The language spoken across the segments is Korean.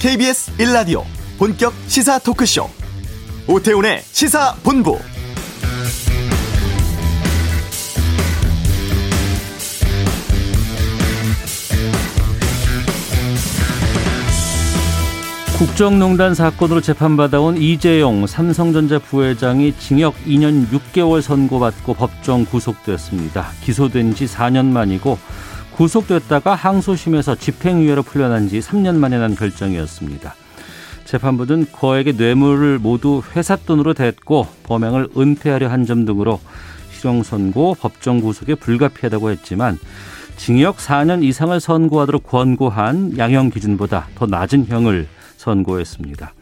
KBS 1라디오 본격 시사 토크쇼 오태훈의 시사본부 국정농단 사건으로 재판받아온 이재용 삼성전자 부회장이 징역 2년 6개월 선고받고 법정 구속됐습니다. 기소된 지 4년 만이고 구속됐다가 항소심에서 집행유예로 풀려난 지 3년 만에 난 결정이었습니다. 재판부는 거액의 뇌물을 모두 회사 돈으로 댔고 범행을 은폐하려 한 점 등으로 실형 선고, 법정 구속에 불가피하다고 했지만 징역 4년 이상을 선고하도록 권고한 양형 기준보다 더 낮은 형을 선고했습니다.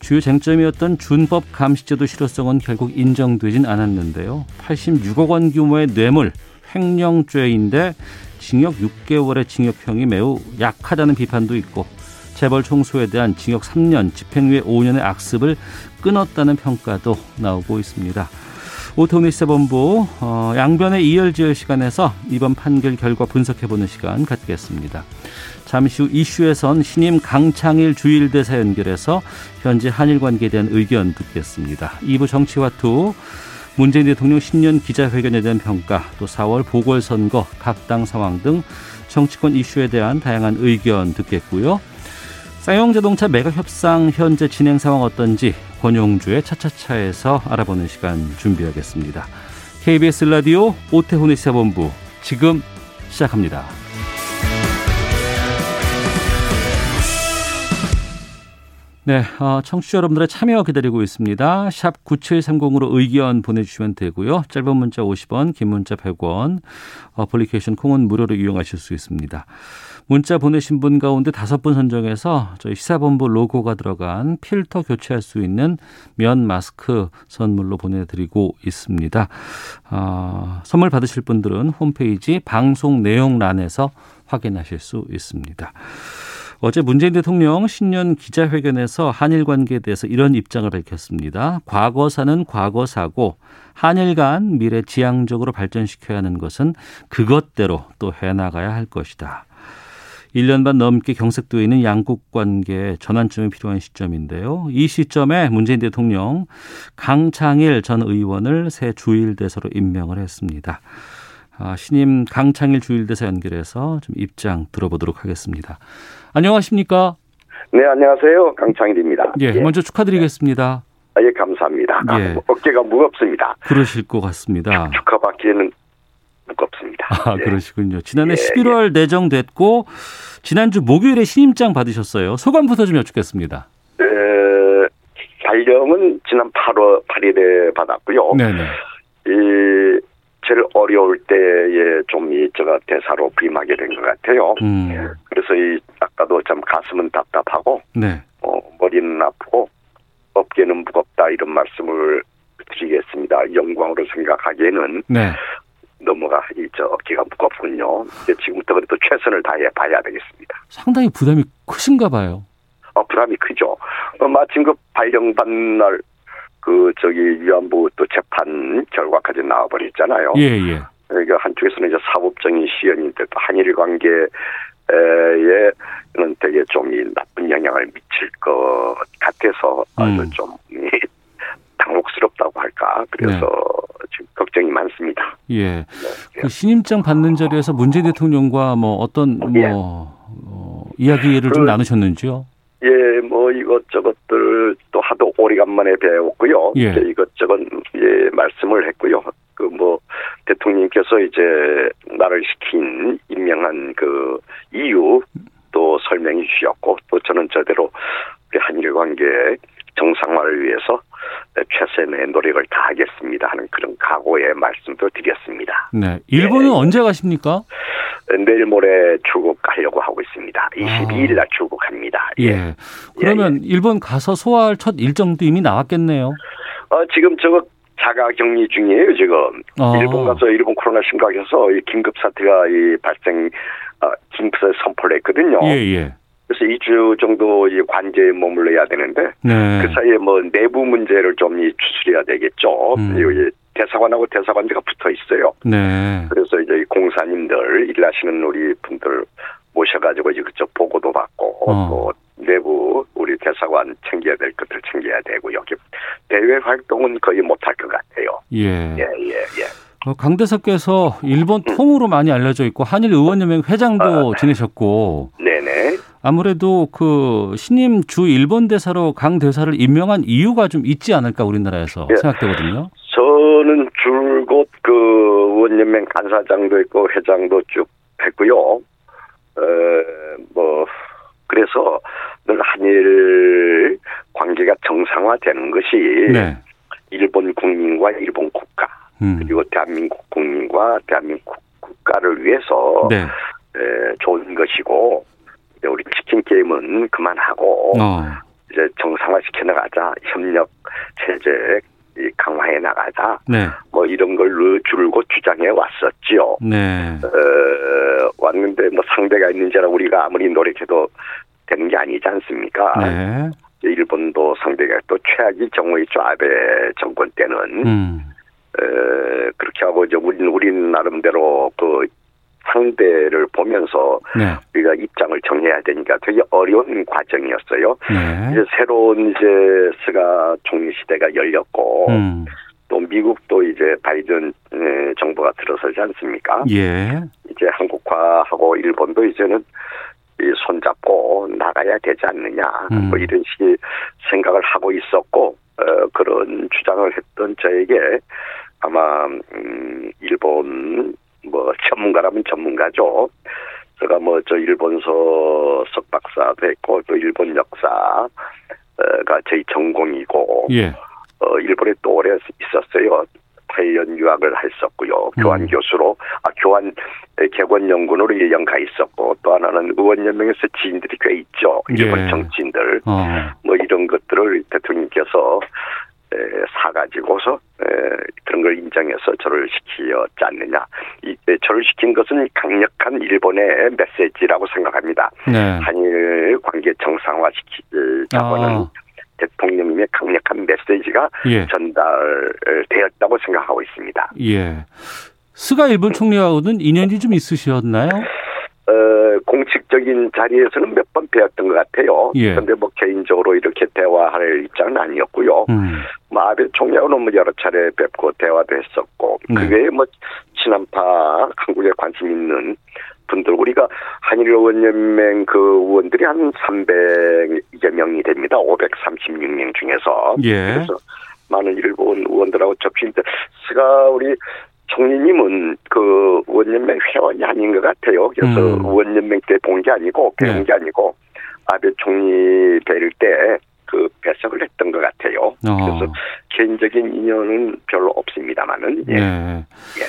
주요 쟁점이었던 준법 감시제도 실효성은 결국 인정되진 않았는데요. 86억 원 규모의 뇌물 횡령죄인데 징역 6개월의 징역형이 매우 약하다는 비판도 있고 재벌 총수에 대한 징역 3년, 집행유예 5년의 악습을 끊었다는 평가도 나오고 있습니다. 오토미 시사본부 어, 양변의 이열지열 시간에서 이번 판결 결과 분석해보는 시간 갖겠습니다. 잠시 후 이슈에선 신임 강창일 주일대사 연결해서 현재 한일 관계에 대한 의견 듣겠습니다. 2부 정치와투 문재인 대통령 신년 기자회견에 대한 평가, 또 4월 보궐선거, 각 당 상황 등 정치권 이슈에 대한 다양한 의견 듣겠고요. 쌍용 자동차 매각 협상 현재 진행 상황 어떤지 권용주의 차차차에서 알아보는 시간 준비하겠습니다. KBS 라디오 오태훈의 시사본부 지금 시작합니다. 네, 어, 청취자 여러분들의 참여 기다리고 있습니다. 샵 9730으로 의견 보내주시면 되고요. 짧은 문자 50원, 긴 문자 100원, 어플리케이션 콩은 무료로 이용하실 수 있습니다. 문자 보내신 분 가운데 다섯 분 선정해서 저희 시사본부 로고가 들어간 필터 교체할 수 있는 면 마스크 선물로 보내드리고 있습니다. 어, 선물 받으실 분들은 홈페이지 방송 내용란에서 확인하실 수 있습니다. 어제 문재인 대통령 신년 기자회견에서 한일 관계에 대해서 이런 입장을 밝혔습니다. 과거사는 과거사고 한일 간 미래 지향적으로 발전시켜야 하는 것은 그것대로 또 해나가야 할 것이다. 1년 반 넘게 경색되어 있는 양국 관계 전환점이 필요한 시점인데요. 이 시점에 문재인 대통령 강창일 전 의원을 새 주일대사로 임명을 했습니다. 아, 신임 강창일 주일대사 연결해서 좀 입장 들어보도록 하겠습니다. 안녕하십니까? 네, 안녕하세요. 강창일입니다. 예, 예. 먼저 축하드리겠습니다. 아, 예, 감사합니다. 예. 아, 어깨가 무겁습니다. 그러실 것 같습니다. 축하받기에는 무겁습니다. 아, 예. 그러시군요. 지난해 예, 11월 예. 내정됐고 지난주 목요일에 신임장 받으셨어요. 소감부터 좀 여쭙겠습니다. 에, 발령은 지난 8월 8일에 받았고요. 네네. 이 제일 어려울 때에 좀이 제가 대사로 부임하게 된 것 같아요. 음. 그래서 이 아까도 참 가슴은 답답하고 네. 어, 머리는 아프고 어깨는 무겁다 이런 말씀을 드리겠습니다. 영광으로 생각하기에는 네. 넘어가 이저 어깨가 무겁군요. 지금부터 그래도 최선을 다해 봐야 되겠습니다. 상당히 부담이 크신가 봐요. 어, 부담이 크죠. 어, 마침 그 발령받는 날, 그, 저기, 위안부 또 재판 결과까지 나와버렸잖아요. 예, 예. 그러니까 한쪽에서는 이제 사법적인 시연인데 또 한일 관계 에는 되게 좀 이 나쁜 영향을 미칠 것 같아서 아주 음. 좀 당혹스럽다고 할까. 그래서 네. 지금 걱정이 많습니다. 예. 네. 그 신임장 받는 자리에서 문재인 대통령과 뭐 어떤 예. 뭐 어, 이야기를 그, 좀 나누셨는지요? 예, 뭐 이것저것들 또 하도 오래간만에 배웠고요. 예. 이것저것 예 말씀을 했고요. 그 뭐 대통령께서 이제 나를 시킨 임명한 그 이유 또 설명해 주셨고 또 저는 저대로 우리 한일 관계 정상화를 위해서 최선의 노력을 다하겠습니다 하는 그런 각오의 말씀도 드렸습니다. 네. 일본은 네. 언제 가십니까? 내일 모레 출국하려고 하고 있습니다. 22일 날 아. 출국합니다. 예. 예. 그러면 예, 예. 일본 가서 소화할 첫 일정도 이미 나왔겠네요. 어, 지금 저거 자가 격리 중이에요, 지금. 아. 일본 가서 일본 코로나 심각해서 이 긴급 사태가 이 발생, 어, 긴급 선포를 했거든요. 예, 예. 그래서 2주 정도 이 관제에 머물러야 되는데 네. 그 사이에 뭐 내부 문제를 좀 추스려야 되겠죠. 음. 대사관하고 대사관제가 붙어 있어요. 네. 그래서 이제 공사님들 일하시는 우리 분들 모셔가지고 이제 그쪽 보고도 받고 어. 또 상대부 우리 대사관 챙겨야 될 것들 챙겨야 되고 여기 대외 활동은 거의 못할 것 같아요. 예. 예, 예, 예. 어, 강 대사께서 일본 음. 통으로 많이 알려져 있고 한일 의원연맹 회장도 어, 지내셨고 네네. 아무래도 그 신임 주 일본 대사로 강 대사를 임명한 이유가 좀 있지 않을까 우리나라에서 예. 생각되거든요. 줄곧 그 의원연맹 간사장도 있고 회장도 쭉 했고요. 어, 뭐 그래서 늘 한일 관계가 정상화되는 것이 네. 일본 국민과 일본 국가 음. 그리고 대한민국 국민과 대한민국 국가를 위해서 네. 에, 좋은 것이고 우리 치킨 게임은 그만하고 어. 이제 정상화 시켜 나가자 협력 체제 강화해 나가자 네. 뭐 이런 걸 줄고 주장해 왔었지요. 네. 어, 왔는데 뭐 상대가 있는지라 우리가 아무리 노력해도 되는 게 아니지 않습니까? 네. 일본도 상대가 또 최악의 경우있죠 아베 정권 때는 음. 에, 그렇게 하고 이제 우리 우리 나름대로 그 상대를 보면서 네. 우리가 입장을 정해야 되니까 되게 어려운 과정이었어요. 네. 이제 새로운 이제 스가 총리 시대가 열렸고 음. 또 미국도 이제 바이든 정부가 들어서지 않습니까? 예. 이제 한국화하고 일본도 이제는 이 손잡고 나가야 되지 않느냐 음. 뭐 이런 식의 생각을 하고 있었고 어, 그런 주장을 했던 저에게 아마 음, 일본 뭐 전문가라면 전문가죠. 제가 뭐 저 일본서 석 박사도 했고 또 일본 역사가 저희 전공이고 예. 어 일본에 또 오래 있었어요. 8년 유학을 했었고요. 교환 음. 교수로, 아, 교환 개관 연구원으로 1년 가 있었고, 또 하나는 의원 연맹에서 지인들이 꽤 있죠. 일본 예. 정치인들. 어. 뭐 이런 것들을 대통령께서 에, 사가지고서 에, 그런 걸 인정해서 저를 시키었지 않느냐. 이, 에, 저를 시킨 것은 강력한 일본의 메시지라고 생각합니다. 네. 한일 관계 정상화시키자고는 아. 대통령님의 강력한 메시지가 예. 전달되었다고 생각하고 있습니다. 예. 스가 일본 총리하고는 인연이 좀 있으셨나요? 어, 공식적인 자리에서는 몇번 뵈었던 것 같아요. 예. 그런데 뭐 개인적으로 이렇게 대화할 입장은 아니었고요. 음. 뭐 아베 총리하고는 뭐 여러 차례 뵙고 대화도 했었고 네. 그 외에 뭐 친한파 한국에 관심 있는 분들 우리가 한일 의원연맹 그 의원들이 한 300여 명이 됩니다. 536명 중에서 예. 그래서 많은 일본 의원들하고 접신데 스가 우리 총리님은 그 의원연맹 회원이 아닌 것 같아요. 그래서 음. 의원연맹 때 본 게 아니고 배운 네. 게 아니고 아베 총리 뵐 때 그 배석을 했던 것 같아요. 어. 그래서 개인적인 인연은 별로 없습니다만은 예. 네. 예.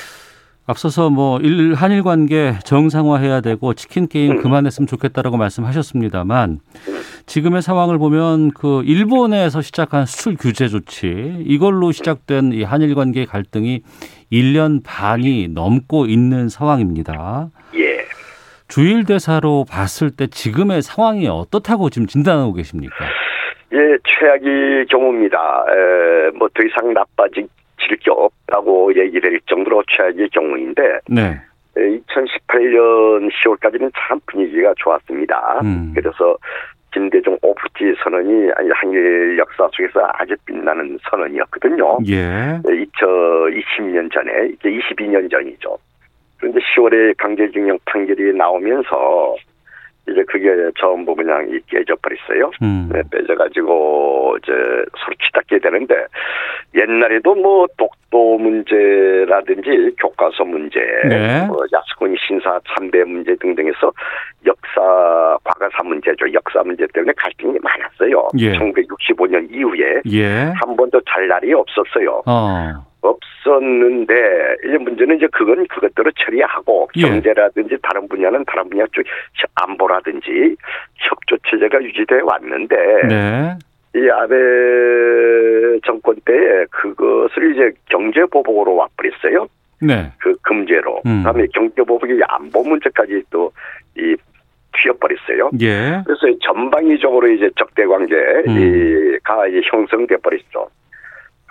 앞서서 뭐 일, 한일 관계 정상화해야 되고 치킨 게임 음. 그만했으면 좋겠다라고 말씀하셨습니다만 지금의 상황을 보면 그 일본에서 시작한 수출 규제 조치 이걸로 시작된 이 한일 관계 갈등이 1년 반이 넘고 있는 상황입니다. 예. 주일 대사로 봤을 때 지금의 상황이 어떻다고 지금 진단하고 계십니까? 예, 최악의 경우입니다. 뭐더 이상 나빠 지게 없다고 얘기를 할 정도로 최악의 경우인데 네. 2018년 10월까지는 참 분위기가 좋았습니다. 음. 그래서 김대중 오프티 선언이 한일 역사 속에서 아주 빛나는 선언이었거든요. 예. 2020년 전에 이제 22년 전이죠. 그런데 10월에 강제징용 판결이 나오면서 이제 그게 전부 그냥 깨져버렸어요. 음. 네, 빼져가지고 이제 서로 치닫게 되는데 옛날에도 뭐 독도 문제라든지 교과서 문제, 네. 뭐 야스쿠니 신사 참배 문제 등등에서 역사 과거사 문제죠. 역사 문제 때문에 갈등이 많았어요. 예. 1965년 이후에 예. 한 번도 잘 날이 없었어요. 어. 없었는데 이제 문제는 이제 그건 그것대로 처리하고 예. 경제라든지 다른 분야는 다른 분야 쪽 안보라든지 협조 체제가 유지돼 왔는데 네. 이 아베 정권 때에 그것을 이제 경제 보복으로 와버렸어요. 네. 그 금제로. 음. 그다음에 경제 보복이 안보 문제까지 또 이 튀어버렸어요. 예. 그래서 전방위적으로 이제 적대 관계가 음. 이제 형성돼 버렸죠.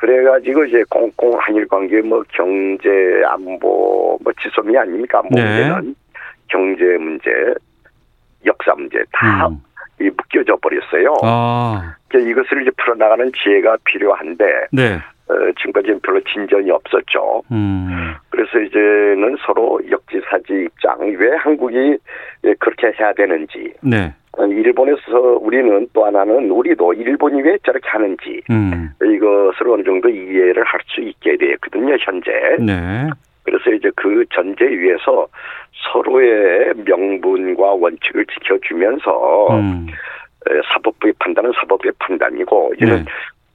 그래가지고 이제 공공 한일 관계 뭐 경제 안보 뭐 지소미 아닙니까? 안보 네. 문제는 경제 문제, 역사 문제 다 음. 묶여져 버렸어요. 아. 이것을 이제 풀어나가는 지혜가 필요한데 네. 어, 지금까지는 별로 진전이 없었죠. 음. 그래서 이제는 서로 역지사지 입장 왜 한국이 그렇게 해야 되는지 네. 일본에서 우리는 또 하나는 우리도 일본이 왜 저렇게 하는지 음. 이것을 어느 정도 이해를 할 수 있게 되거든요 현재. 네. 그래서 이제 그 전제 위에서 서로의 명분과 원칙을 지켜주면서 음. 사법부의 판단은 사법부의 판단이고 이는 네.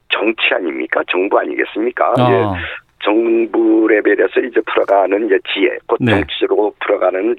정치 아닙니까? 정부 아니겠습니까? 아. 예. 정부 레벨에서 이제 풀어가는 이제 지혜, 곧 네. 정치적으로 풀어가는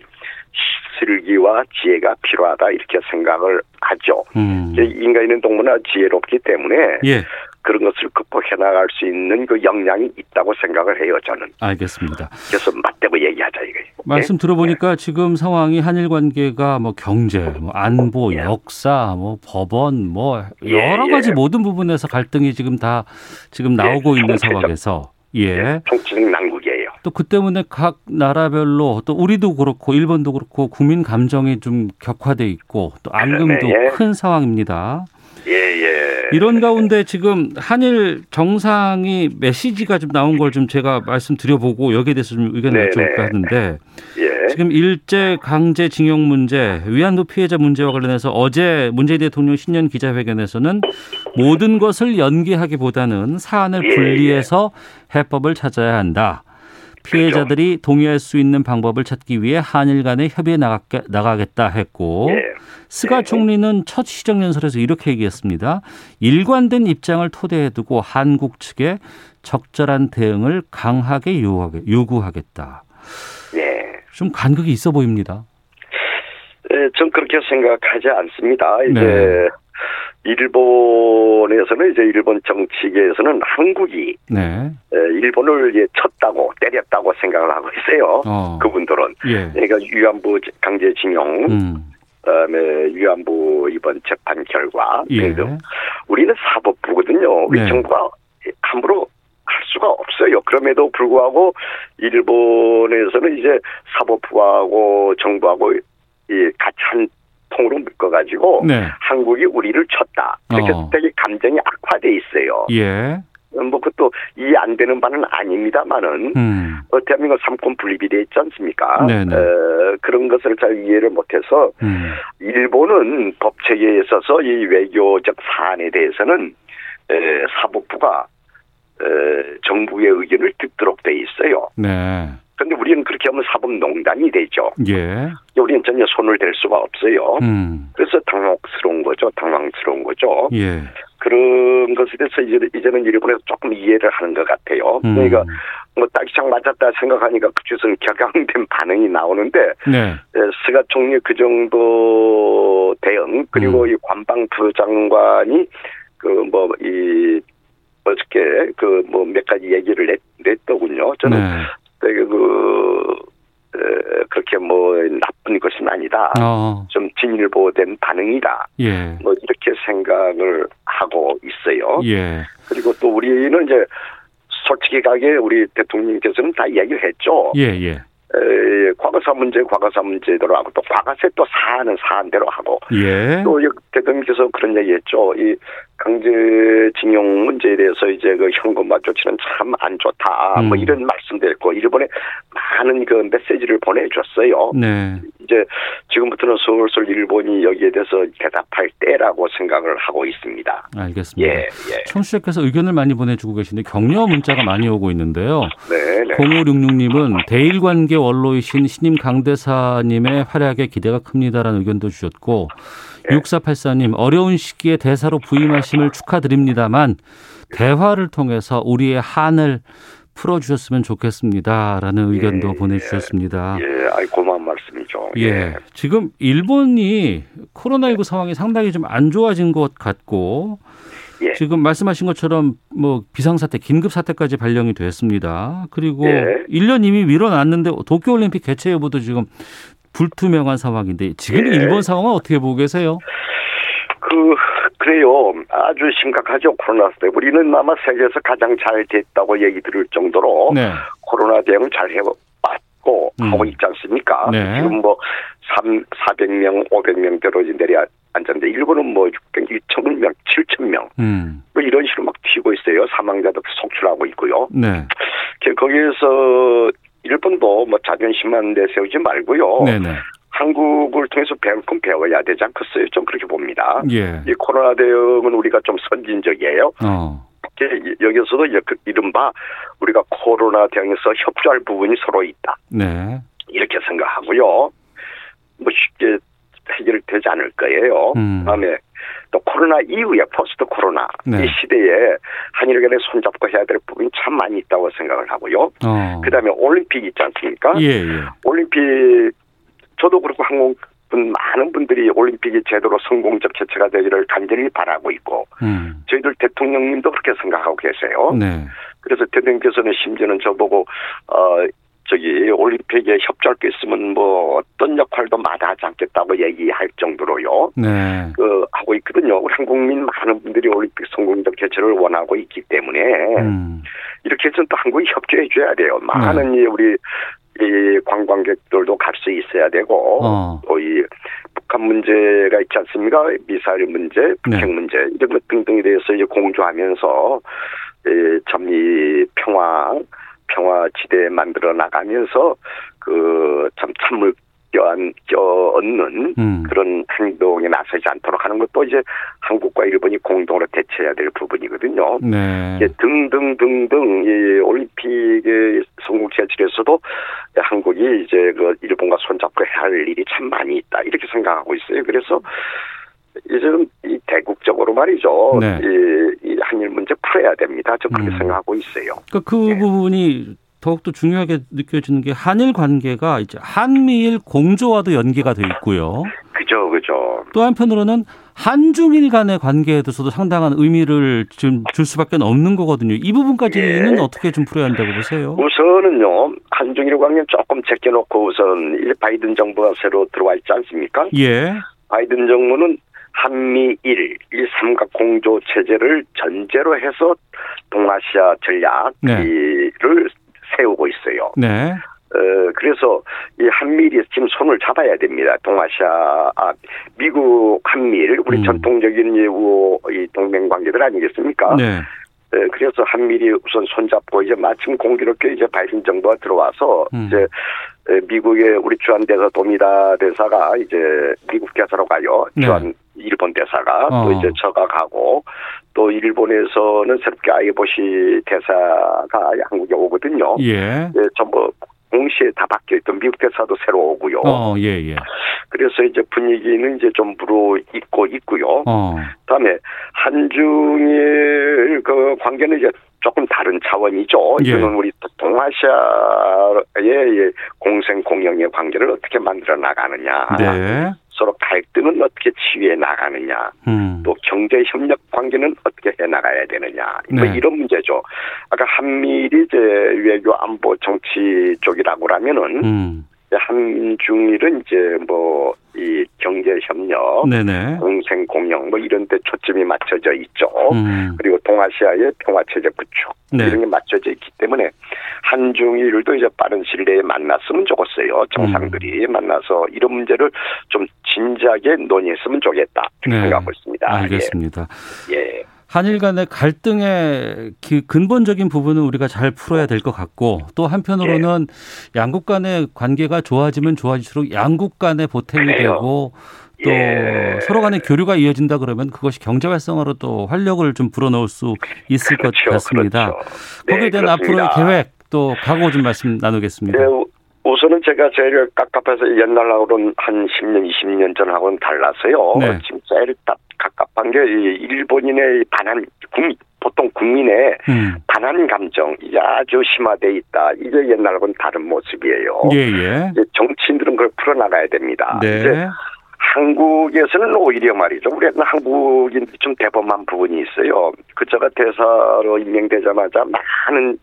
슬기와 지혜가 필요하다 이렇게 생각을 하죠. 음. 인간은 동물나 지혜롭기 때문에 예. 그런 것을 극복해 나갈 수 있는 그 역량이 있다고 생각을 해요, 저는. 알겠습니다. 그래서 맞대고 얘기하자 이거예요. 말씀 네? 들어보니까 네. 지금 상황이 한일 관계가 뭐 경제, 뭐 안보, 예. 역사, 뭐 법원, 뭐 예, 여러 가지 예. 모든 부분에서 갈등이 지금 다 지금 예, 나오고 있는 상황에서 예. 총체적 난국이에요. 또 그 때문에 각 나라별로 또 우리도 그렇고 일본도 그렇고 국민 감정이 좀 격화돼 있고 또 앙금도 네, 큰 상황입니다. 예, 예. 이런 가운데 지금 한일 정상이 메시지가 좀 나온 걸 좀 제가 말씀드려보고 여기에 대해서 좀 의견을 여쭤볼까 하는데 예. 지금 일제 강제 징용 문제, 위안부 피해자 문제와 관련해서 어제 문재인 대통령 신년 기자회견에서는 모든 것을 연기하기보다는 사안을 예, 분리해서 해법을 찾아야 한다. 피해자들이 동의할 수 있는 방법을 찾기 위해 한일 간의 협의에 나가겠다 했고 예. 스가 네. 총리는 첫 시정연설에서 이렇게 얘기했습니다. 일관된 입장을 토대에 두고 한국 측에 적절한 대응을 강하게 요구하겠다. 네. 좀 간극이 있어 보입니다. 네, 전 그렇게 생각하지 않습니다. 이제 네. 일본에서는 이제 일본 정치계에서는 한국이 네. 일본을 예, 쳤다고 때렸다고 생각을 하고 있어요. 어. 그분들은 예. 그러니까 위안부 강제징용 음. 그다음에 위안부 이번 재판 결과 예. 등등 우리는 사법부거든요. 우리 네. 정부가 함부로 할 수가 없어요. 그럼에도 불구하고 일본에서는 이제 사법부하고 정부하고 이 같이 한 통으로 묶어가지고 네. 한국이 우리를 쳤다. 이렇게 어. 되게 감정이 악화돼 있어요. 예. 뭐 그것도 이해 안 되는 바는 아닙니다만은 음. 어, 대한민국 삼권 분립이 돼 있지 않습니까? 어, 그런 것을 잘 이해를 못해서 음. 일본은 법 체계에 있어서 이 외교적 사안에 대해서는 에, 사법부가 에, 정부의 의견을 듣도록 돼 있어요. 네. 그런데 우리는 그렇게 하면 사법농단이 되죠. 예. 우리는 전혀 손을 댈 수가 없어요. 음. 그래서 당혹스러운 거죠. 당황스러운 거죠. 예. 그런 것에 대해서 이제, 이제는 일본에서 조금 이해를 하는 것 같아요. 음. 그러니까 뭐 딱이창 맞았다 생각하니까 그쪽에서는 격앙된 반응이 나오는데 네. 스가 총리 그 정도 대응 그리고 음. 이 관방부 장관이 그 뭐 이 어저께 그 뭐 몇 가지 얘기를 냈, 냈더군요. 저는 네. 되게 그 그렇게 뭐 나쁜 것은 아니다. 어. 좀 진일보된 반응이다. 예. 뭐 이렇게 생각을 하고 있어요. 예. 그리고 또 우리는 이제 솔직히 가게 우리 대통령께서는 다 얘기를 했죠. 예, 예. 에, 과거사 문제 과거사 문제대로 하고 또 과거세 또 사안은 사안대로 하고 예. 또 대통령께서 그런 얘기했죠. 이 강제징용 문제에 대해서 이제 그 현금화 조치는 참 안 좋다. 뭐 음. 뭐 이런 말씀도 했고 일본에 많은 그 메시지를 보내줬어요. 네. 이제 지금부터는 슬슬 일본이 여기에 대해서 대답할 때라고 생각을 하고 있습니다. 알겠습니다. 예, 예. 청취자께서 의견을 많이 보내주고 계신데 격려 문자가 많이 오고 있는데요. 네, 네. 0566님은 대일 관계 원로이신 신임 강대사님의 활약에 기대가 큽니다라는 의견도 주셨고 네. 6484님 어려운 시기에 대사로 부임하심을 축하드립니다만 대화를 통해서 우리의 한을 풀어주셨으면 좋겠습니다라는 의견도 예, 보내주셨습니다. 예, 아이 고마운 말씀이죠. 예. 예. 지금 일본이 코로나19 상황이 상당히 좀 안 좋아진 것 같고 예. 지금 말씀하신 것처럼 뭐 비상사태, 긴급사태까지 발령이 됐습니다. 그리고 예. 1년 이미 미뤄놨는데 도쿄올림픽 개최 여부도 지금 불투명한 상황인데 지금 예. 일본 상황은 어떻게 보고 계세요? 그 그래요. 아주 심각하죠 코로나 때 우리는 아마 세계에서 가장 잘 됐다고 얘기 들을 정도로 네. 코로나 대응을 잘 해왔고 음. 하고 있지 않습니까? 네. 지금 뭐 3, 400명, 500명대로 내려 앉았는데 일본은 뭐 600, 2,000명, 7,000명 음. 뭐 이런 식으로 막 튀고 있어요. 사망자도 속출하고 있고요. 네. 거기에서 일본도 뭐 자존심만 내세우지 말고요. 네네. 한국을 통해서 배울 건 배워야 되지 않겠어요? 좀 그렇게 봅니다. 예. 이 코로나 대응은 우리가 좀 선진적이에요. 어. 여기서도 그 이른바 우리가 코로나 대응에서 협조할 부분이 서로 있다. 네. 이렇게 생각하고요. 뭐 쉽게 해결되지 않을 거예요. 음. 그다음에 또 코로나 이후에 포스트 코로나 네. 이 시대에 한일 간에 손잡고 해야 될 부분이 참 많이 있다고 생각을 하고요. 어. 그다음에 올림픽 있지 않습니까? 예, 예. 올림픽 저도 그렇고 한국 분 많은 분들이 올림픽이 제대로 성공적 개최가 되기를 간절히 바라고 있고 음. 저희들 대통령님도 그렇게 생각하고 계세요. 네. 그래서 대통령께서는 심지어는 저보고 어 저기 올림픽에 협조할 게 있으면 뭐 어떤 역할도 마다하지 않겠다고 얘기할 정도로요. 네. 그 하고 있거든요. 우리 한국민 많은 분들이 올림픽 성공적 개최를 원하고 있기 때문에 음. 이렇게 해서 또 한국이 협조해 줘야 돼요. 많은 네. 우리 이 관광객들도 갈 수 있어야 되고 어. 또이 북한 문제가 있지 않습니까? 미사일 문제, 북핵 네. 문제 이런 것 등등에 대해서 이제 공조하면서 참이 평화 평화 지대 만들어 나가면서 그 참 참을 껴안 껴얹는 음. 그런 행동에 나서지 않도록 하는 것도 이제 한국과 일본이 공동으로 대처해야 될 부분이거든요. 네. 등등등등 이 올림픽의 성공 제출에서도 한국이 이제 그 일본과 손잡고 해야 할 일이 참 많이 있다 이렇게 생각하고 있어요. 그래서 이제는 이 대국적으로 말이죠. 네. 이, 이, 한일 문제 풀어야 됩니다. 저 그렇게 음. 생각하고 있어요. 그러니까 그 네. 부분이 더욱더 중요하게 느껴지는 게 한일 관계가 이제 한미일 공조와도 연계가 돼 있고요. 그죠, 그죠. 또 한편으로는 한중일 간의 관계에 대해서도 상당한 의미를 좀줄 수밖에 없는 거거든요. 이 부분까지는 예. 어떻게 좀 풀어야 한다고 보세요? 우선은요, 한중일 관계 조금 제껴놓고 우선 바이든 정부가 새로 들어와 있지 않습니까? 예. 바이든 정부는 한미일 이 삼각 공조 체제를 전제로 해서 동아시아 전략을 네. 세우고 있어요. 네. 어, 그래서 이 한미일이 지금 손을 잡아야 됩니다. 동아시아, 아, 미국 한미일, 우리 음. 전통적인 이 동맹 관계들 아니겠습니까? 네. 어, 그래서 한미일이 우선 손잡고 이제 마침 공교롭게 이제 바이든 정부가 들어와서 음. 이제 미국의 우리 주한 대사 도미다 대사가 이제 미국 대사로 가요. 네. 주한 일본 대사가 어. 또 이제 저가 가고 또 일본에서는 새롭게 아이보시 대사가 한국에 오거든요. 예. 예 전부 동시에 다 바뀌어 있던 미국 대사도 새로 오고요. 어, 예, 예. 그래서 이제 분위기는 이제 좀 무르 있고 있고요. 어. 그다음에 한중일 그 관계는 이제 조금 다른 차원이죠. 예. 이거는 우리 동아시아의 공생 공영의 관계를 어떻게 만들어 나가느냐. 네. 서로 갈등은 어떻게 치유해 나가느냐, 음. 또 경제 협력 관계는 어떻게 해 나가야 되느냐, 뭐 네. 이런 문제죠. 아까 한미일이 이제 외교 안보 정치 쪽이라고 하면은 음. 한중일은 이제 뭐 이 경제 협력, 공생 공영 뭐 이런 데 초점이 맞춰져 있죠. 음. 그리고 동아시아의 평화 체제 구축 네. 이런 게 맞춰져 있기 때문에 한중일도 이제 빠른 시일 내에 만났으면 좋겠어요. 정상들이 음. 만나서 이런 문제를 좀 진지하게 논의했으면 좋겠다 네. 생각하고 있습니다. 알겠습니다. 예. 예. 한일 간의 갈등의 그 근본적인 부분은 우리가 잘 풀어야 될 것 같고 또 한편으로는 예. 양국 간의 관계가 좋아지면 좋아질수록 양국 간의 보탬이 그래요. 되고 또 예. 서로 간의 교류가 이어진다 그러면 그것이 경제 활성화로 또 활력을 좀 불어넣을 수 있을 그렇죠, 것 같습니다. 그렇죠. 거기에 네, 대한 앞으로의 계획 또 각오 좀 말씀 나누겠습니다. 네, 우선은 제가 제일 깝깝해서 옛날하고는 한 10년, 20년 전하고는 달라서요. 네. 지금 제일 딱 갑갑한 게 일본인의 반한 국민 보통 국민의 음. 반한 감정이 아주 심화돼 있다. 이게 옛날하고는 다른 모습이에요. 예, 예. 정치인들은 그걸 풀어나가야 됩니다. 네. 이제 한국에서는 오히려 말이죠. 우리는 한국인들이 좀 대범한 부분이 있어요. 그저가 대사로 임명되자마자 많은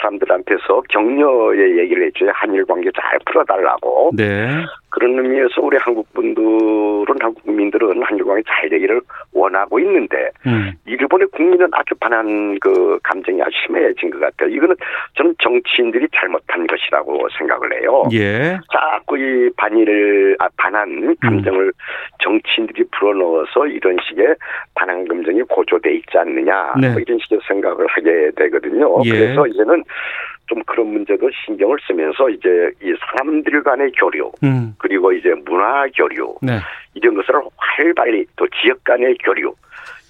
사람들한테서 격려의 얘기를 해줘요. 한일 관계 잘 풀어달라고. 네. 그런 의미에서 우리 한국 분들은 한국 국민들은 한일 관계 잘 되기를 원하고 있는데 음. 일본의 국민은 아주 반한 그 감정이 아주 심해진 것 같아요. 이거는 저는 정치인들이 잘못한 것이라고 생각을 해요. 예. 자꾸 이 반일 아 반한 감정을 음. 정치인들이 불어넣어서 이런 식의 반한 감정이 고조돼 있지 않느냐 네. 뭐 이런 식의 생각을 하게 되거든요. 예. 그래서 이제는 좀 그런 문제도 신경을 쓰면서 이제 이 사람들 간의 교류 음. 그리고 이제 문화 교류 네. 이런 것을 활발히 또 지역 간의 교류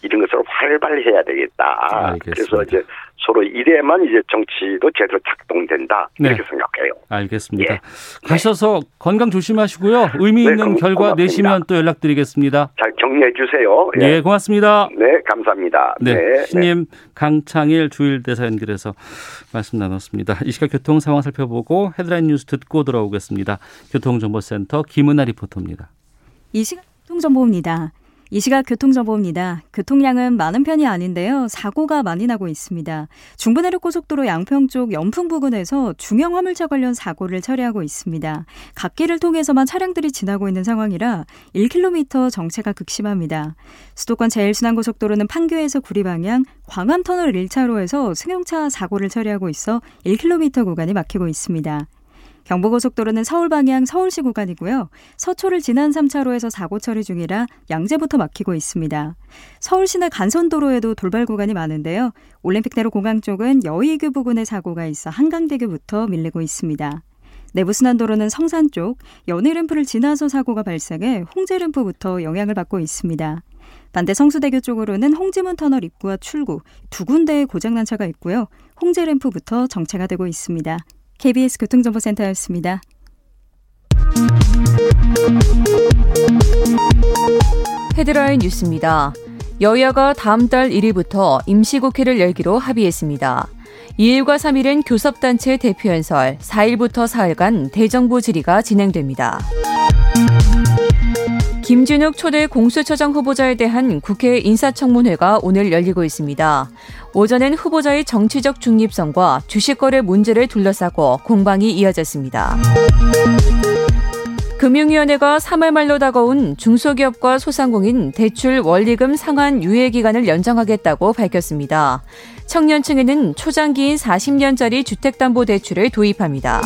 이런 것을 활발해야 되겠다. 알겠습니다. 그래서 이제 서로 이래만 이제 정치도 제대로 작동된다 네. 이렇게 생각해요. 알겠습니다. 예. 가셔서 네. 건강 조심하시고요. 의미 네, 있는 네, 결과 고맙습니다. 내시면 또 연락드리겠습니다. 잘 정리해 주세요. 예. 네, 고맙습니다. 네, 감사합니다. 네, 네 신임 강창일 주일 대사 연결해서 말씀 나눴습니다. 이 시각 교통 상황 살펴보고 헤드라인 뉴스 듣고 돌아오겠습니다. 교통정보센터 김은아 리포터입니다. 이 시각 교통정보입니다. 이 시각 교통정보입니다. 교통량은 많은 편이 아닌데요. 사고가 많이 나고 있습니다. 중부내륙고속도로 양평 쪽 연풍 부근에서 중형 화물차 관련 사고를 처리하고 있습니다. 갓길을 통해서만 차량들이 지나고 있는 상황이라 1km 정체가 극심합니다. 수도권 제일순환고속도로는 판교에서 구리 방향, 광암터널 1차로에서 승용차 사고를 처리하고 있어 1km 구간이 막히고 있습니다. 경부고속도로는 서울 방향 서울시 구간이고요. 서초를 지난 3차로에서 사고 처리 중이라 양재부터 막히고 있습니다. 서울 시내 간선도로에도 돌발 구간이 많은데요. 올림픽대로 공항 쪽은 여의교 부근에 사고가 있어 한강대교부터 밀리고 있습니다. 내부순환도로는 성산 쪽 연희램프를 지나서 사고가 발생해 홍제램프부터 영향을 받고 있습니다. 반대 성수대교 쪽으로는 홍지문 터널 입구와 출구 두 군데의 고장난 차가 있고요. 홍제램프부터 정체가 되고 있습니다. KBS 교통정보센터였습니다. 헤드라인 뉴스입니다. 여야가 다음 달 1일부터 임시국회를 열기로 합의했습니다. 2일과 3일은 교섭단체 대표연설, 4일부터 4일간 대정부 질의가 진행됩니다. 김진욱 초대 공수처장 후보자에 대한 국회 인사청문회가 오늘 열리고 있습니다. 오전엔 후보자의 정치적 중립성과 주식거래 문제를 둘러싸고 공방이 이어졌습니다. 금융위원회가 3월 말로 다가온 중소기업과 소상공인 대출 원리금 상환 유예 기간을 연장하겠다고 밝혔습니다. 청년층에는 초장기인 40년짜리 주택담보대출을 도입합니다.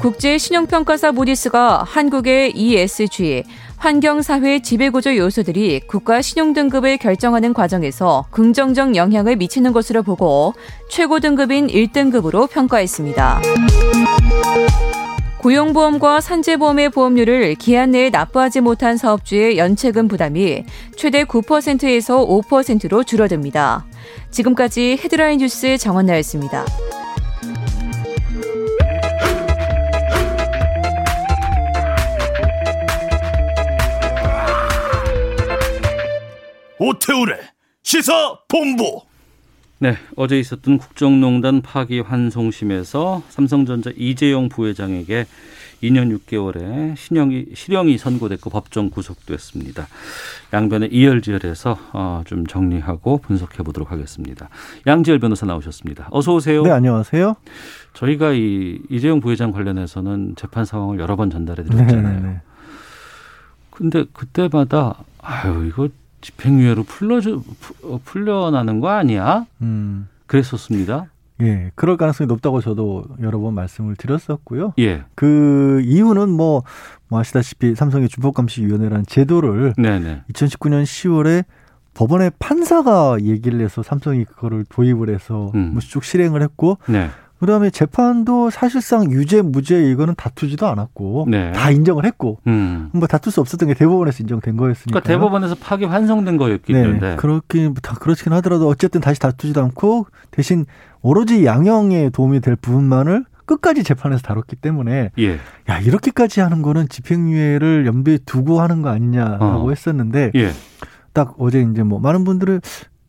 국제 신용평가사 모디스가 한국의 ESG, 환경사회 지배구조 요소들이 국가 신용등급을 결정하는 과정에서 긍정적 영향을 미치는 것으로 보고 최고 등급인 1등급으로 평가했습니다. 고용보험과 산재보험의 보험료를 기한 내에 납부하지 못한 사업주의 연체금 부담이 최대 9%에서 5%로 줄어듭니다. 지금까지 헤드라인 뉴스 정원나였습니다. 오태우래 시사 본부. 네, 어제 있었던 국정농단 파기 환송심에서 삼성전자 이재용 부회장에게 2년 6개월의 신형이, 실형이 선고됐고 법정 구속됐습니다. 양변의 이열지열해서 어, 좀 정리하고 분석해 보도록 하겠습니다. 양지열 변호사 나오셨습니다. 어서 오세요. 네, 안녕하세요. 저희가 이 이재용 부회장 관련해서는 재판 상황을 여러 번 전달해 드렸잖아요. 네, 네, 네. 근데 그때마다 아유 이거 집행유예로 풀려 어, 풀려나는 거 아니야? 음. 그랬었습니다. 예, 그럴 가능성이 높다고 저도 여러 번 말씀을 드렸었고요. 예. 그 이유는 뭐, 뭐 아시다시피 삼성의 준법감시위원회라는 제도를 네네. 2019년 10월에 법원의 판사가 얘기를 해서 삼성이 그거를 도입을 해서 음. 뭐쭉 실행을 했고 네. 그다음에 재판도 사실상 유죄 무죄 이거는 다투지도 않았고 네. 다 인정을 했고 음. 뭐 다툴 수 없었던 게 대법원에서 인정된 거였으니까 그러니까 대법원에서 파기 환송된 거였기 네. 때문에 그렇긴 다 그렇긴 하더라도 어쨌든 다시 다투지도 않고 대신 오로지 양형에 도움이 될 부분만을 끝까지 재판에서 다뤘기 때문에 예. 야 이렇게까지 하는 거는 집행유예를 염두에 두고 하는 거 아니냐라고 어. 했었는데 예. 딱 어제 이제 뭐 많은 분들은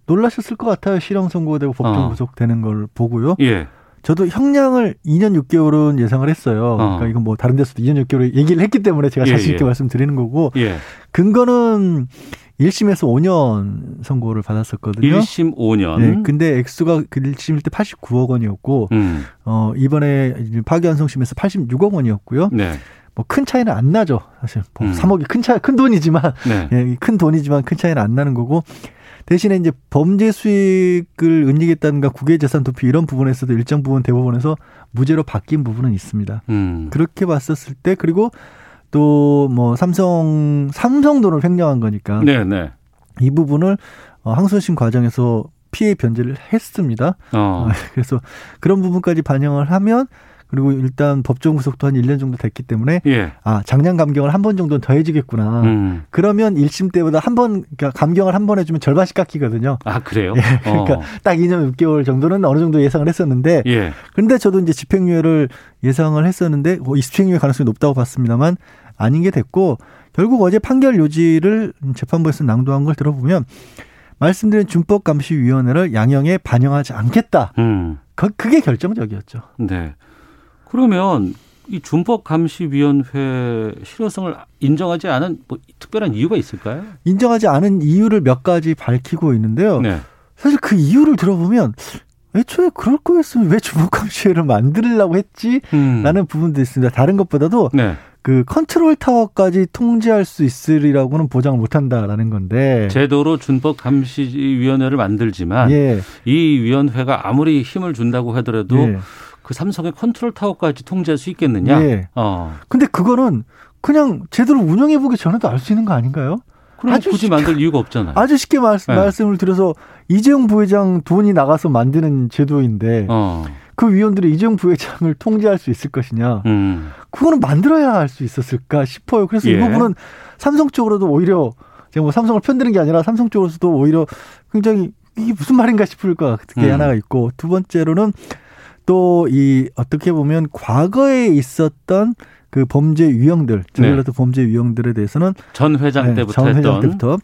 놀라셨을 것 같아요 실형 선고되고 법정 어. 구속되는 걸 보고요. 예. 저도 형량을 2년 6개월은 예상을 했어요. 어. 그러니까 이건 뭐 다른 데서도 2년 6개월 얘기를 했기 때문에 제가 예, 자신 있게 예. 말씀드리는 거고 예. 근거는 1심에서 5년 선고를 받았었거든요. 1심 5년. 네, 근데 액수가 그 1심일 때 89억 원이었고 음. 어 이번에 파기환송심에서 86억 원이었고요. 네. 뭐큰 차이는 안 나죠. 사실 뭐 음. 3억이 큰 차이 큰 돈이지만 네. 예, 큰 돈이지만 큰 차이는 안 나는 거고 대신에 이제 범죄 수익을 은닉했다든가 국외재산 도피 이런 부분에서도 일정 부분 대법원에서 무죄로 바뀐 부분은 있습니다. 음. 그렇게 봤었을 때 그리고 또 뭐 삼성 삼성 돈을 횡령한 거니까 네네. 네. 이 부분을 어, 항소심 과정에서 피해 변제를 했습니다. 어. 그래서 그런 부분까지 반영을 하면 그리고 일단 법정 구속도 한 1년 정도 됐기 때문에 예. 아 작년 감경을 한 번 정도는 더 해주겠구나. 음. 그러면 1심 때보다 한 번 그러니까 감경을 한 번 해주면 절반씩 깎이거든요. 아 그래요? 예. 그러니까 어. 딱 2년 6개월 정도는 어느 정도 예상을 했었는데 예. 그런데 저도 이제 집행유예를 예상을 했었는데 뭐 집행유예 가능성이 높다고 봤습니다만 아닌 게 됐고 결국 어제 판결 요지를 재판부에서 낭독한 걸 들어보면 말씀드린 준법감시위원회를 양형에 반영하지 않겠다. 음. 그, 그게 결정적이었죠. 네. 그러면 이 준법감시위원회 실효성을 인정하지 않은 뭐 특별한 이유가 있을까요? 인정하지 않은 이유를 몇 가지 밝히고 있는데요. 네. 사실 그 이유를 들어보면 애초에 그럴 거였으면 왜 준법감시회를 만들려고 했지? 음. 라는 부분도 있습니다. 다른 것보다도 네. 그 컨트롤 타워까지 통제할 수 있으리라고는 보장을 못한다라는 건데 제도로 준법 감시 위원회를 만들지만 예. 이 위원회가 아무리 힘을 준다고 하더라도 예. 그 삼성의 컨트롤 타워까지 통제할 수 있겠느냐? 예. 어. 근데 그거는 그냥 제대로 운영해 보기 전에도 알 수 있는 거 아닌가요? 아주 굳이 만들 이유가 없잖아요. 아주 쉽게 말, 네. 말씀을 드려서 이재용 부회장 돈이 나가서 만드는 제도인데 어. 그 위원들이 이재용 부회장을 통제할 수 있을 것이냐? 음. 그거는 만들어야 할 수 있었을까 싶어요. 그래서 예. 이 부분은 삼성 쪽으로도 오히려 제가 뭐 삼성을 편드는 게 아니라 삼성 쪽으로서도 오히려 굉장히 이게 무슨 말인가 싶을 것 같은 게 음. 하나가 있고 두 번째로는 또 이 어떻게 보면 과거에 있었던 그 범죄 유형들, 저질렀던 네. 범죄 유형들에 대해서는 전 회장 네, 때부터 전 회장 때부터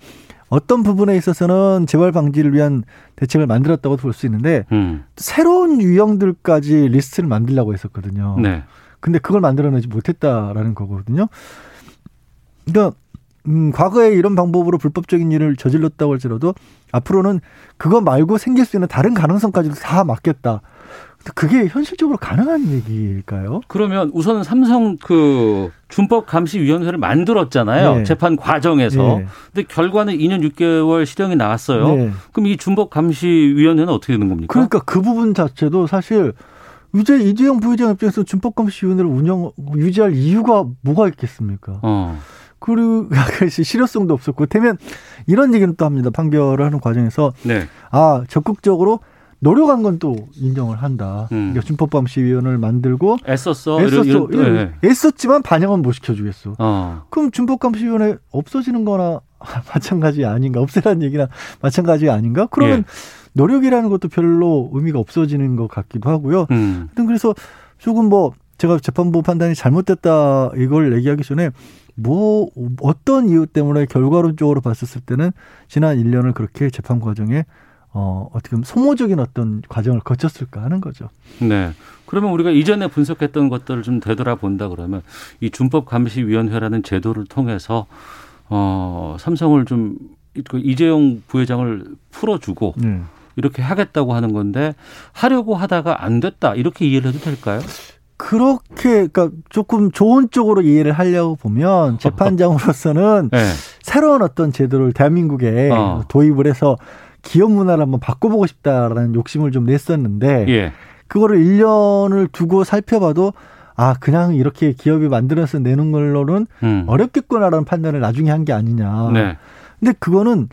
어떤 부분에 있어서는 재발 방지를 위한 대책을 만들었다고 볼 수 있는데 음. 새로운 유형들까지 리스트를 만들려고 했었거든요. 네. 근데 그걸 만들어내지 못했다라는 거거든요. 그러니까 음, 과거에 이런 방법으로 불법적인 일을 저질렀다고 할지라도 앞으로는 그거 말고 생길 수 있는 다른 가능성까지도 다 막겠다. 그게 현실적으로 가능한 얘기일까요? 그러면 우선 삼성 그 준법 감시 위원회를 만들었잖아요. 네. 재판 과정에서. 네. 근데 결과는 2년 6개월 실형이 나왔어요. 네. 그럼 이 준법 감시 위원회는 어떻게 되는 겁니까? 그러니까 그 부분 자체도 사실 이제 이재용 부회장 입장에서 준법 감시 위원회를 운영 유지할 이유가 뭐가 있겠습니까? 어. 그리고 실효성도 없었고 되면 이런 얘기는 또 합니다. 판결을 하는 과정에서 네. 아 적극적으로 노력한 건 또 인정을 한다. 음. 그러니까 준법감시위원회를 만들고 애썼어. 애썼어. 이런, 이런, 네. 애썼지만 반영은 못 시켜주겠어. 어. 그럼 준법감 시위원회 없어지는 거나 마찬가지 아닌가? 없애라는 얘기나 마찬가지 아닌가? 그러면 예. 노력이라는 것도 별로 의미가 없어지는 것 같기도 하고요. 음. 그래서 조금 뭐 제가 재판부 판단이 잘못됐다 이걸 얘기하기 전에 뭐 어떤 이유 때문에 결과론적으로 봤었을 때는 지난 1년을 그렇게 재판 과정에 어, 어떻게 보면 소모적인 어떤 과정을 거쳤을까 하는 거죠. 네. 그러면 우리가 이전에 분석했던 것들을 좀 되돌아본다 그러면 이 준법감시위원회라는 제도를 통해서 어, 삼성을 좀그 이재용 부회장을 풀어주고 네. 이렇게 하겠다고 하는 건데 하려고 하다가 안 됐다 이렇게 이해를 해도 될까요? 그렇게 그러니까 조금 좋은 쪽으로 이해를 하려고 보면 재판장으로서는 네. 새로운 어떤 제도를 대한민국에 어. 도입을 해서 기업 문화를 한번 바꿔보고 싶다라는 욕심을 좀 냈었는데 예. 그거를 1년을 두고 살펴봐도 아 그냥 이렇게 기업이 만들어서 내는 걸로는 음. 어렵겠구나라는 판단을 나중에 한 게 아니냐. 네. 근데 그거는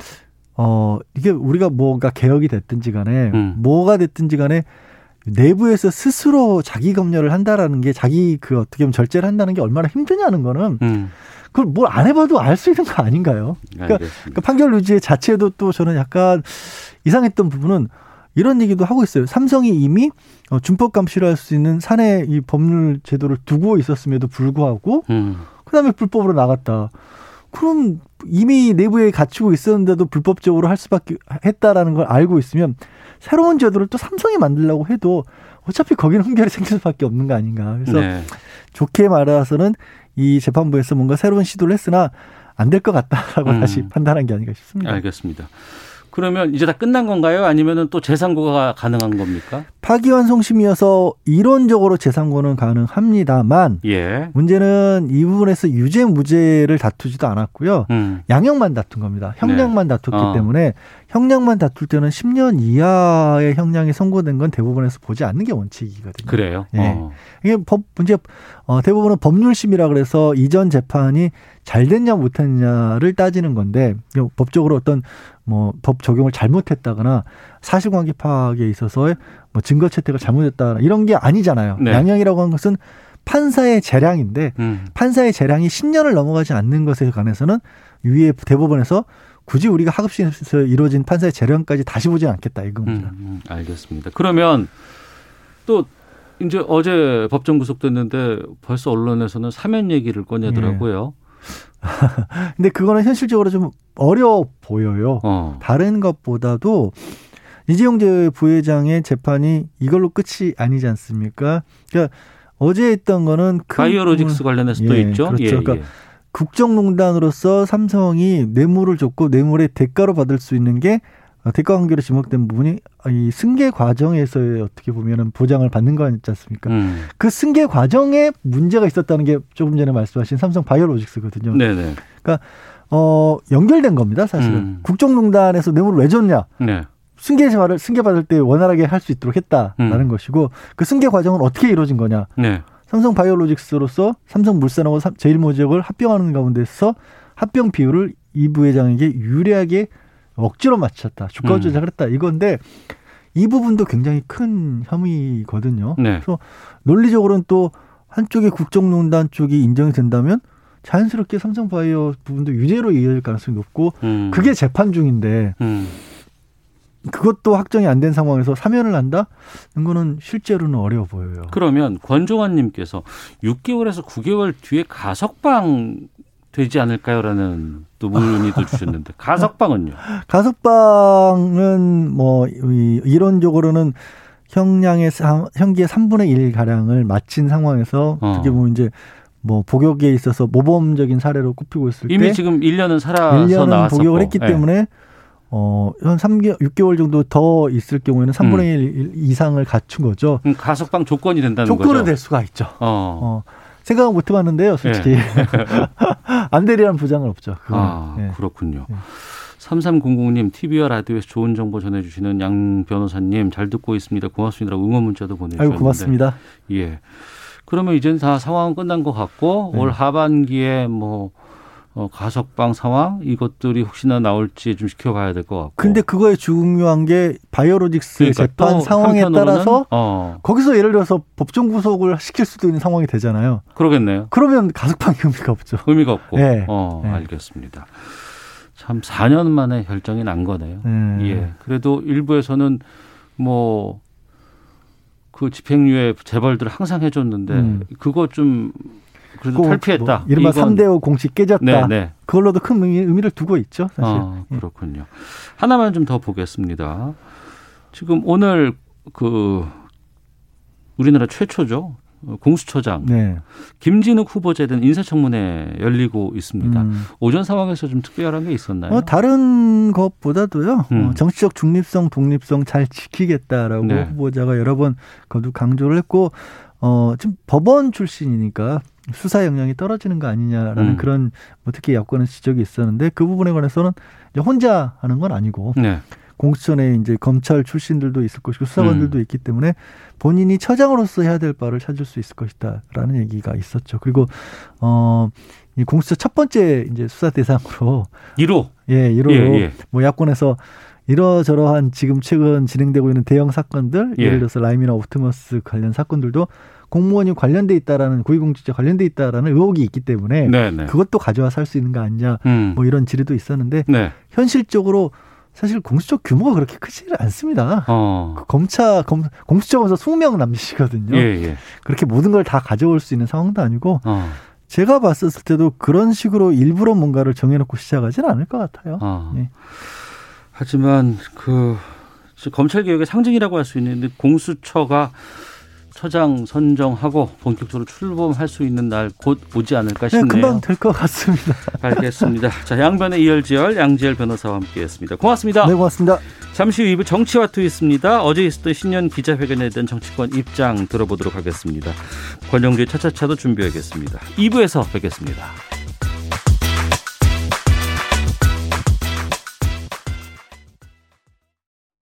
어 이게 우리가 뭐가 개혁이 됐든지 간에 음. 뭐가 됐든지 간에 내부에서 스스로 자기 검열을 한다라는 게 자기 그 어떻게 보면 절제를 한다는 게 얼마나 힘드냐는 거는 음. 그걸 뭘 안 해봐도 알 수 있는 거 아닌가요? 그러니까, 그러니까 판결 유지 자체도 또 저는 약간 이상했던 부분은 이런 얘기도 하고 있어요. 삼성이 이미 어, 준법 감시를 할 수 있는 사내 이 법률 제도를 두고 있었음에도 불구하고 음. 그다음에 불법으로 나갔다. 그럼 이미 내부에 갖추고 있었는데도 불법적으로 할 수밖에 했다라는 걸 알고 있으면 새로운 제도를 또 삼성이 만들려고 해도 어차피 거기는 흠결이 생길 수밖에 없는 거 아닌가. 그래서 네. 좋게 말해서는 이 재판부에서 뭔가 새로운 시도를 했으나 안 될 것 같다라고 음. 다시 판단한 게 아닌가 싶습니다. 알겠습니다. 그러면 이제 다 끝난 건가요? 아니면은 또 재상고가 가능한 겁니까? 파기환송심이어서 이론적으로 재상고는 가능합니다만 예. 문제는 이 부분에서 유죄 무죄를 다투지도 않았고요. 음. 양형만 다툰 겁니다. 형량만 네. 다투기 어. 때문에 형량만 다툴 때는 10년 이하의 형량이 선고된 건 대부분에서 보지 않는 게 원칙이거든요. 그래요. 예. 어. 이게 법 문제 어 대부분은 법률심이라 그래서 이전 재판이 잘 됐냐 못했냐를 따지는 건데 법적으로 어떤 뭐 법 적용을 잘못했다거나 사실관계 파악에 있어서의 뭐 증거 채택을 잘못했다 이런 게 아니잖아요. 네. 양형이라고 하는 것은 판사의 재량인데 음. 판사의 재량이 10년을 넘어가지 않는 것에 관해서는 위에 대법원에서 굳이 우리가 하급심에서 이루어진 판사의 재량까지 다시 보지 않겠다 이겁니다. 음, 음, 알겠습니다. 그러면 또 이제 어제 법정 구속됐는데 벌써 언론에서는 사면 얘기를 꺼내더라고요. 예. 근데 그거는 현실적으로 좀 어려워 보여요. 어. 다른 것보다도 이재용 부회장의 재판이 이걸로 끝이 아니지 않습니까? 그러니까 어제 했던 거는 바이오로직스 관련해서 또 예, 있죠. 그렇죠. 예, 그러니까 예. 국정농단으로서 삼성이 뇌물을 줬고 뇌물의 대가로 받을 수 있는 게 대가 관계로 지목된 부분이 이 승계 과정에서의 어떻게 보면은 보장을 받는 거 아니지 않습니까? 음. 그 승계 과정에 문제가 있었다는 게 조금 전에 말씀하신 삼성 바이오로직스거든요. 네네. 그러니까 어 연결된 겁니다, 사실은. 음. 국정농단에서 뇌물을 왜 줬냐? 네. 승계를 승계 받을 때 원활하게 할 수 있도록 했다라는 음. 것이고 그 승계 과정은 어떻게 이루어진 거냐? 네. 삼성 바이오로직스로서 삼성물산하고 제일모직을 합병하는 가운데서 합병 비율을 이 부회장에게 유리하게 억지로 맞췄다. 주가 음. 조작을 했다. 이건데 이 부분도 굉장히 큰 혐의거든요. 네. 그래서 논리적으로는 또 한쪽의 국정농단 쪽이 인정이 된다면 자연스럽게 삼성바이오 부분도 유죄로 이어질 가능성이 높고 음. 그게 재판 중인데 음. 그것도 확정이 안 된 상황에서 사면을 한다? 이거는 실제로는 어려워 보여요. 그러면 권종환님께서 6개월에서 9개월 뒤에 가석방 되지 않을까요라는 또 문의도 주셨는데 가석방은요? 가석방은 뭐 이론적으로는 형량의 형기의 3분의 1 가량을 마친 상황에서 어. 어떻게 보면 이제 뭐 복역에 있어서 모범적인 사례로 꼽히고 있을 이미 때 이미 지금 1년은 살아서 1년은 나왔었고. 복역을 했기 네. 때문에 어, 한 3개월, 6개월 정도 더 있을 경우에는 3분의 음. 1 이상을 갖춘 거죠. 가석방 조건이 된다는 조건은 거죠? 조건은 될 수가 있죠. 어. 어. 생각은 못 해봤는데요, 솔직히. 네. 안 되리라는 보장은 없죠. 그건. 아, 네. 그렇군요. 네. 3300님, TV와 라디오에서 좋은 정보 전해주시는 양 변호사님, 잘 듣고 있습니다. 고맙습니다. 응원 문자도 보내주셨는데. 아유, 고맙습니다. 예. 그러면 이제는 다 상황은 끝난 것 같고, 네. 올 하반기에 뭐, 어, 가석방 상황 이것들이 혹시나 나올지 좀 지켜봐야 될 것 같고. 근데 그거에 중요한 게 바이오로직스 그러니까 재판 상황에 따라서 어. 거기서 예를 들어서 법정 구속을 시킬 수도 있는 상황이 되잖아요. 그러겠네요. 그러면 가석방 의미가 없죠. 의미가 없고. 네. 어, 네. 알겠습니다. 참 4년 만에 결정이 난 거네요. 네. 예. 그래도 일부에서는 뭐 그 집행유예 재벌들 을 항상 해줬는데 음. 그거 좀 그래도 탈피했다. 뭐 이른바 3대5 공식 깨졌다. 네네. 네. 그걸로도 큰 의미, 를 두고 있죠. 사실. 아, 그렇군요. 하나만 좀 더 보겠습니다. 지금 오늘 그 우리나라 최초죠. 공수처장 네. 김진욱 후보자에 대한 인사청문회 열리고 있습니다. 음. 오전 상황에서 좀 특별한 게 있었나요? 어, 다른 것보다도요. 음. 어, 정치적 중립성, 독립성 잘 지키겠다라고 네. 후보자가 여러 번 거듭 강조를 했고 어, 지금 법원 출신이니까 수사 역량이 떨어지는 거 아니냐라는 음. 그런 뭐 특히 여권의 지적이 있었는데 그 부분에 관해서는 이제 혼자 하는 건 아니고 네. 공수처에 이제 검찰 출신들도 있을 것이고 수사관들도 음. 있기 때문에 본인이 처장으로서 해야 될 바를 찾을 수 있을 것이다라는 얘기가 있었죠. 그리고 어 이 공수처 첫 번째 이제 수사 대상으로 1호 예, 1호 예, 예. 뭐 야권에서 이러저러한 지금 최근 진행되고 있는 대형 사건들 예. 를 들어서 라임이나 옵티머스 관련 사건들도 공무원이 관련돼 있다라는 고위공직자 관련돼 있다라는 의혹이 있기 때문에 네네. 네. 그것도 가져와서 할 수 있는 거 아니냐 음. 뭐 이런 질의도 있었는데 네. 현실적으로 사실 공수처 규모가 그렇게 크지는 않습니다. 어. 그 검찰 검, 공수처에서 20명 남짓이거든요. 예, 예. 그렇게 모든 걸 다 가져올 수 있는 상황도 아니고 어. 제가 봤었을 때도 그런 식으로 일부러 뭔가를 정해놓고 시작하지는 않을 것 같아요. 어. 네. 하지만 그 검찰 개혁의 상징이라고 할 수 있는 공수처가 처장 선정하고 본격적으로 출범할 수 있는 날 곧 오지 않을까 싶네요. 네, 금방 될 것 같습니다. 알겠습니다. 자, 양변의 이열지열 양지열 변호사와 함께했습니다. 고맙습니다. 네, 고맙습니다. 잠시 후 2부 정치와 투있습니다. 어제 있었던 신년 기자회견에 대한 정치권 입장 들어보도록 하겠습니다. 권영주의 차차차도 준비하겠습니다. 2부에서 뵙겠습니다.